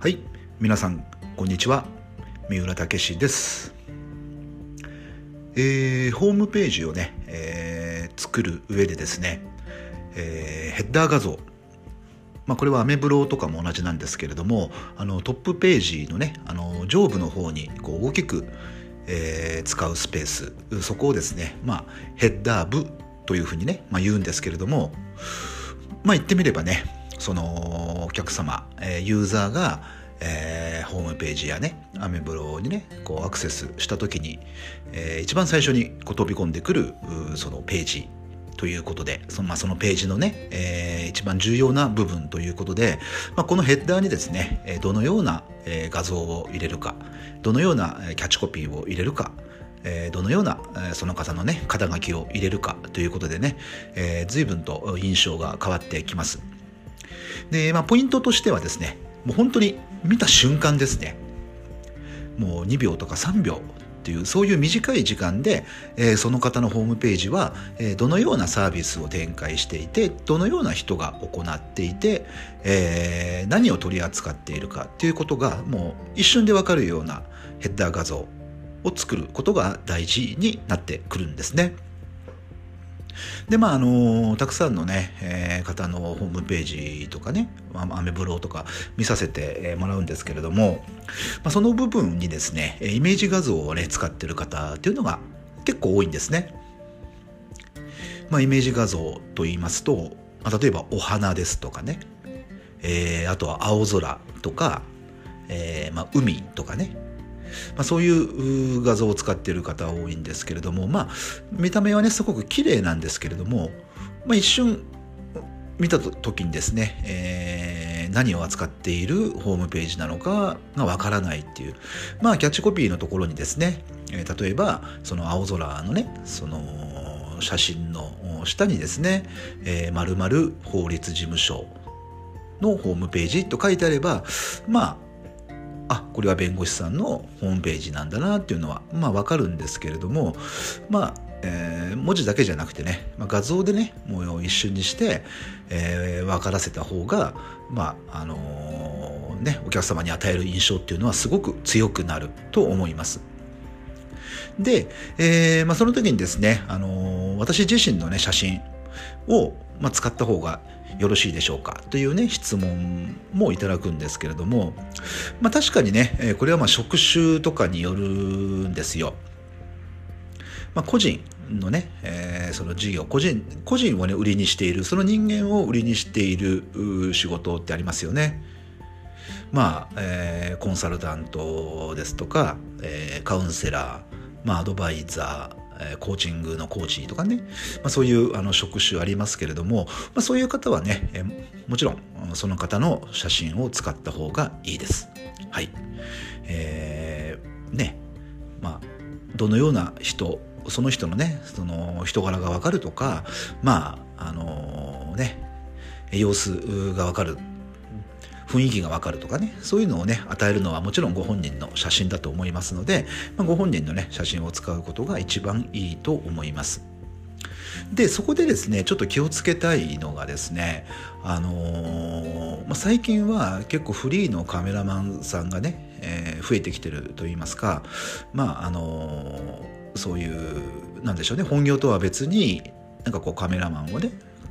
はい皆さんこんにちは。三浦武です。えー、ホームページをね、えー、作る上でですね、えー、ヘッダー画像。まあ、これはアメブロとかも同じなんですけれどもあのトップページのねあの上部の方にこう大きく、えー、使うスペース。そこをですね、まあ、ヘッダー部というふうにね、まあ、言うんですけれどもまあ言ってみればねそのお客様、えー、ユーザーが、えー、ホームページやねアメブロにねこうアクセスした時に、えー、一番最初にこう飛び込んでくるそのページということでその,、まあ、そのページのね、えー、一番重要な部分ということで、まあ、このヘッダーにですねどのような画像を入れるかどのようなキャッチコピーを入れるかえどのような、えその方のね肩書きを入れるかということでね、えー、随分と印象が変わってきます。で、まあ、ポイントとしてはですねもう本当に見た瞬間ですねもう2秒とか3秒っていうそういう短い時間で、えー、その方のホームページは、えー、どのようなサービスを展開していてどのような人が行っていて、えー、何を取り扱っているかっていうことがもう一瞬でわかるようなヘッダー画像を作ることが大事になってくるんですね。でまああのたくさんのね、えー、方のホームページとかねアメブロとか見させてもらうんですけれども、まあ、その部分にですねイメージ画像をね使ってる方っていうのが結構多いんですね。まあ、イメージ画像と言いますと、まあ、例えばお花ですとかね、えー、あとは青空とか、えーまあ、海とかねまあ、そういう画像を使っている方多いんですけれども、まあ、見た目はねすごく綺麗なんですけれども、まあ、一瞬見た時にですね、えー、何を扱っているホームページなのかがわからないっていうまあキャッチコピーのところにですね、えー、例えばその青空のねその写真の下にですね「えー、〇〇法律事務所」のホームページと書いてあればまああこれは弁護士さんのホームページなんだなっていうのはまあわかるんですけれどもまあえー、文字だけじゃなくてね、まあ、画像でねもう一瞬にして、えー、分からせた方がまああのー、ねお客様に与える印象っていうのはすごく強くなると思います。で、えーまあ、その時にですね、あのー、私自身のね写真を、まあ、使った方がよろしいでしょうか？というね質問もいただくんですけれども、まあ、確かにねこれはま職種とかによるんですよ。まあ、個人のね、えー、その事業個人個人をね売りにしているその人間を売りにしている仕事ってありますよね。まあ、えー、コンサルタントですとか、えー、カウンセラー、まあ、アドバイザーーコーチングのコーチとかね、まあ、そういうあの職種ありますけれども、まあ、そういう方はね、えもちろんその方の写真を使った方がいいです。はい。えー、ね、まあ、どのような人、その人のね、その人柄がわかるとか、まあ、あのー、ね、様子がわかる雰囲気がわかるとかねそういうのをね与えるのはもちろんご本人の写真だと思いますので、まあ、ご本人のね写真を使うことが一番いいと思います。でそこでですねちょっと気をつけたいのがですねあのー、まあ、最近は結構フリーのカメラマンさんがね、えー、増えてきてると言いますかまああのー、そういうなんでしょうね本業とは別になんかこうカメラマンをね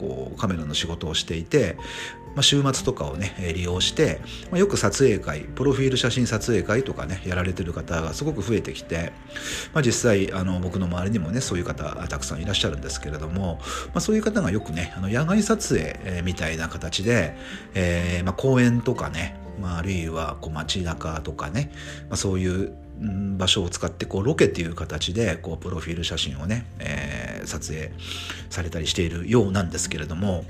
こうカメラの仕事をしていて、まあ、週末とかをね利用して、まあ、よく撮影会プロフィール写真撮影会とかねやられてる方がすごく増えてきて、まあ、実際あの僕の周りにもねそういう方たくさんいらっしゃるんですけれども、まあ、そういう方がよくねあの野外撮影みたいな形で、えーまあ、公園とかね、まあ、あるいはこう街中とかね、まあ、そういう場所を使ってこうロケっていう形でこうプロフィール写真をね、えー、撮影されたりしているようなんですけれども、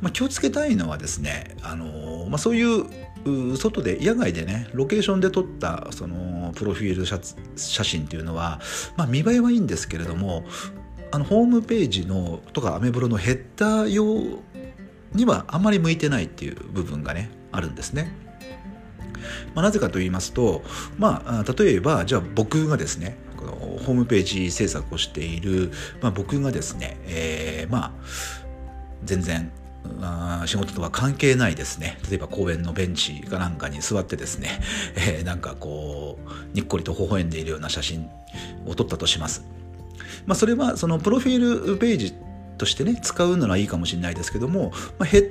まあ、気をつけたいのはですね、あのー、まあ、そういう外で野外でねロケーションで撮ったそのプロフィール写真っていうのは、まあ、見栄えはいいんですけれどもあのホームページのとかアメブロのヘッダー用にはあまり向いてないっていう部分がねあるんですね。まあ、なぜかと言いますと、まあ、例えばじゃあ僕がですねこのホームページ制作をしている、まあ、僕がですね、えー、まあ全然仕事とは関係ないですね例えば公園のベンチかなんかに座ってですね、えー、なんかこうにっこりと微笑んでいるような写真を撮ったとします。まあ、それはそのプロフィールページとしてね使うのはいいかもしれないですけども、まあ、ヘッ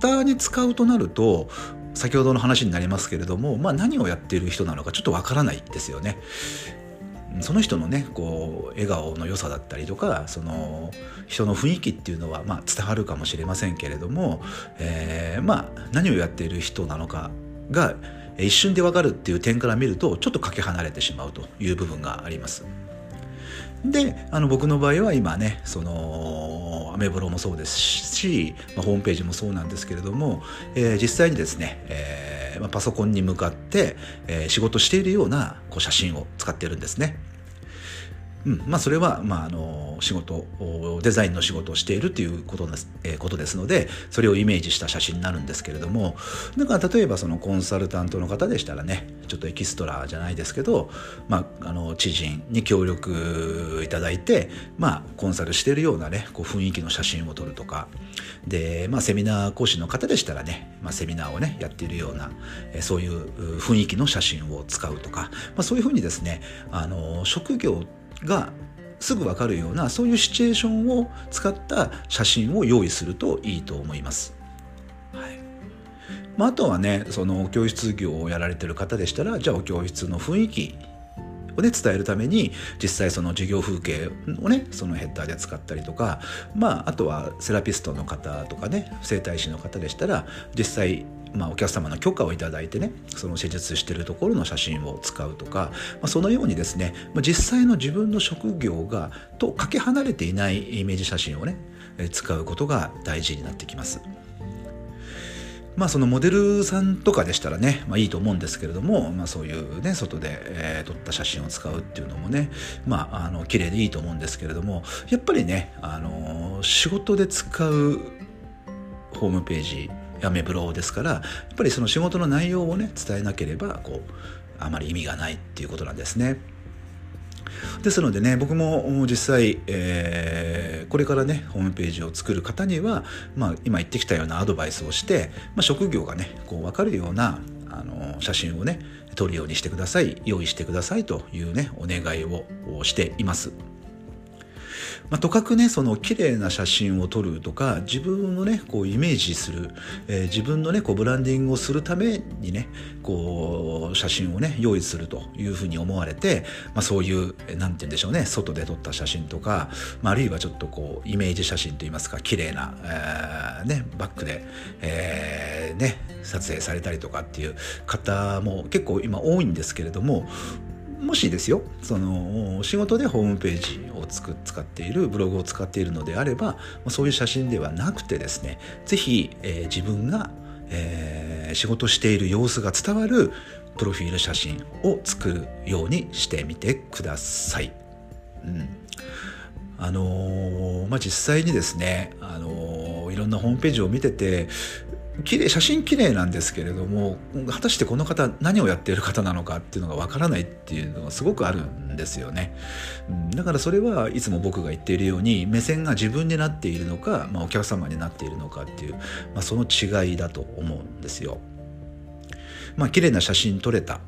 ダーに使うとなると先ほどの話になりますけれども、まあ、何をやっている人なのかちょっとわからないですよね。その人のねこう笑顔の良さだったりとかその人の雰囲気っていうのは、まあ、伝わるかもしれませんけれども、えー、まあ何をやっている人なのかが一瞬でわかるっていう点から見るとちょっとかけ離れてしまうという部分があります。であの僕の場合は今ねそのアメブロもそうですし、まあ、ホームページもそうなんですけれども、えー、実際にですね、えーまあ、パソコンに向かって、えー、仕事しているようなこう写真を使ってるんですね。うん。まあ、それは、まあ、あの仕事デザインの仕事をしているということです,、えー、ことですのでそれをイメージした写真になるんですけれどもだから例えばそのコンサルタントの方でしたらねちょっとエキストラじゃないですけど、まあ、あの知人に協力いただいて、まあ、コンサルしているようなねこう雰囲気の写真を撮るとかで、まあ、セミナー講師の方でしたらね、まあ、セミナーをねやっているような、えー、そういう雰囲気の写真を使うとか、まあ、そういうふうにですねあの職業がすぐ分かるようなそういうシチュエーションを使った写真を用意するといいと思います。はいまあ、あとはねその教室業をやられてる方でしたらじゃあお教室の雰囲気をね伝えるために実際その授業風景をねそのヘッダーで使ったりとかまああとはセラピストの方とかね整体師の方でしたら実際まあ、お客様の許可を頂いてねその施術してるところの写真を使うとか、まあ、そのようにですね、まあ、実際の自分の職業がとかけ離れていないイメージ写真をね使うことが大事になってきます。まあそのモデルさんとかでしたらね、まあ、いいと思うんですけれども、まあ、そういうね外で、えー、撮った写真を使うっていうのもねまああの綺麗でいいと思うんですけれどもやっぱりねあの仕事で使うホームページやめブロですからやっぱりその仕事の内容をね伝えなければこうあまり意味がないっていうことなんですね。ですのでね僕も実際、えー、これからねホームページを作る方には、まあ、今言ってきたようなアドバイスをして、まあ、職業がねこう分かるようなあの写真をね撮るようにしてください用意してくださいというねお願いをしています。まあ、とかくねその綺麗な写真を撮るとか自分をねこうイメージする、えー、自分のねこうブランディングをするためにねこう写真をね用意するというふうに思われて、まあ、そういう何て言うんでしょうね外で撮った写真とか、まあ、あるいはちょっとこうイメージ写真といいますか綺麗な、えー、ね、バックで、えー、ね、撮影されたりとかっていう方も結構今多いんですけれどももしですよその仕事でホームページをつく使っているブログを使っているのであればそういう写真ではなくてですね是非、えー、自分が、えー、仕事している様子が伝わるプロフィール写真を作るようにしてみてください。うんあのー、まあ、実際にですね、あのー、いろんなホームページを見てて綺麗写真綺麗なんですけれども果たしてこの方何をやっている方なのかっていうのがわからないっていうのがすごくあるんですよね、だからそれはいつも僕が言っているように目線が自分になっているのか、まあ、お客様になっているのかっていう、まあ、その違いだと思うんですよ。まあ綺麗な写真撮れた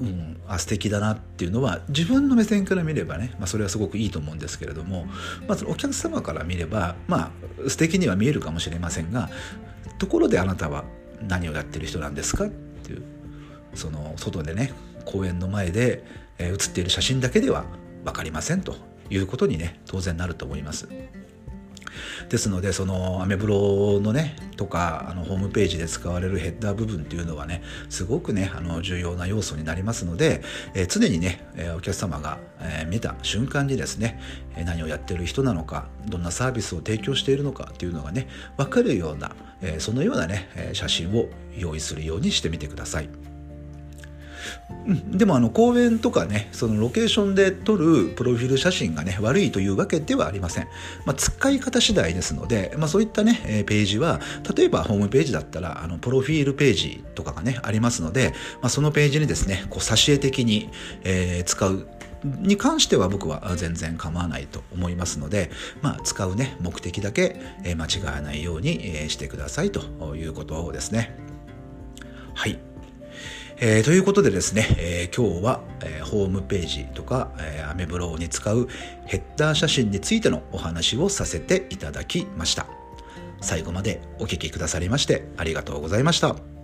うん、あ素敵だなっていうのは自分の目線から見ればね、まあ、それはすごくいいと思うんですけれども、まあ、お客様から見ればまあ素敵には見えるかもしれませんがところであなたは何をやってる人なんですかっていうその外でね公園の前で、写っている写真だけでは分かりませんということにね当然なると思います。ですのでそのアメブロのねとかあのホームページで使われるヘッダー部分っていうのはねすごくねあの重要な要素になりますので、えー、常にね、えー、お客様が、えー、見た瞬間にですね何をやってる人なのかどんなサービスを提供しているのかっていうのがね分かるような、えー、そのようなね写真を用意するようにしてみてください。うん、でもあの公園とかねそのロケーションで撮るプロフィール写真がね悪いというわけではありません、まあ、使い方次第ですので、まあ、そういったねページは例えばホームページだったらあのプロフィールページとかがねありますので、まあ、そのページにですねこう挿絵的に、えー、使う。に関しては僕は全然構わないと思いますので、まあ、使うね目的だけ間違わないようにしてくださいということですね。はい、えー、ということでですね、えー、今日は、えー、ホームページとか、え、アメブロに使うヘッダー写真についてのお話をさせていただきました最後までお聴きくださりましてありがとうございました。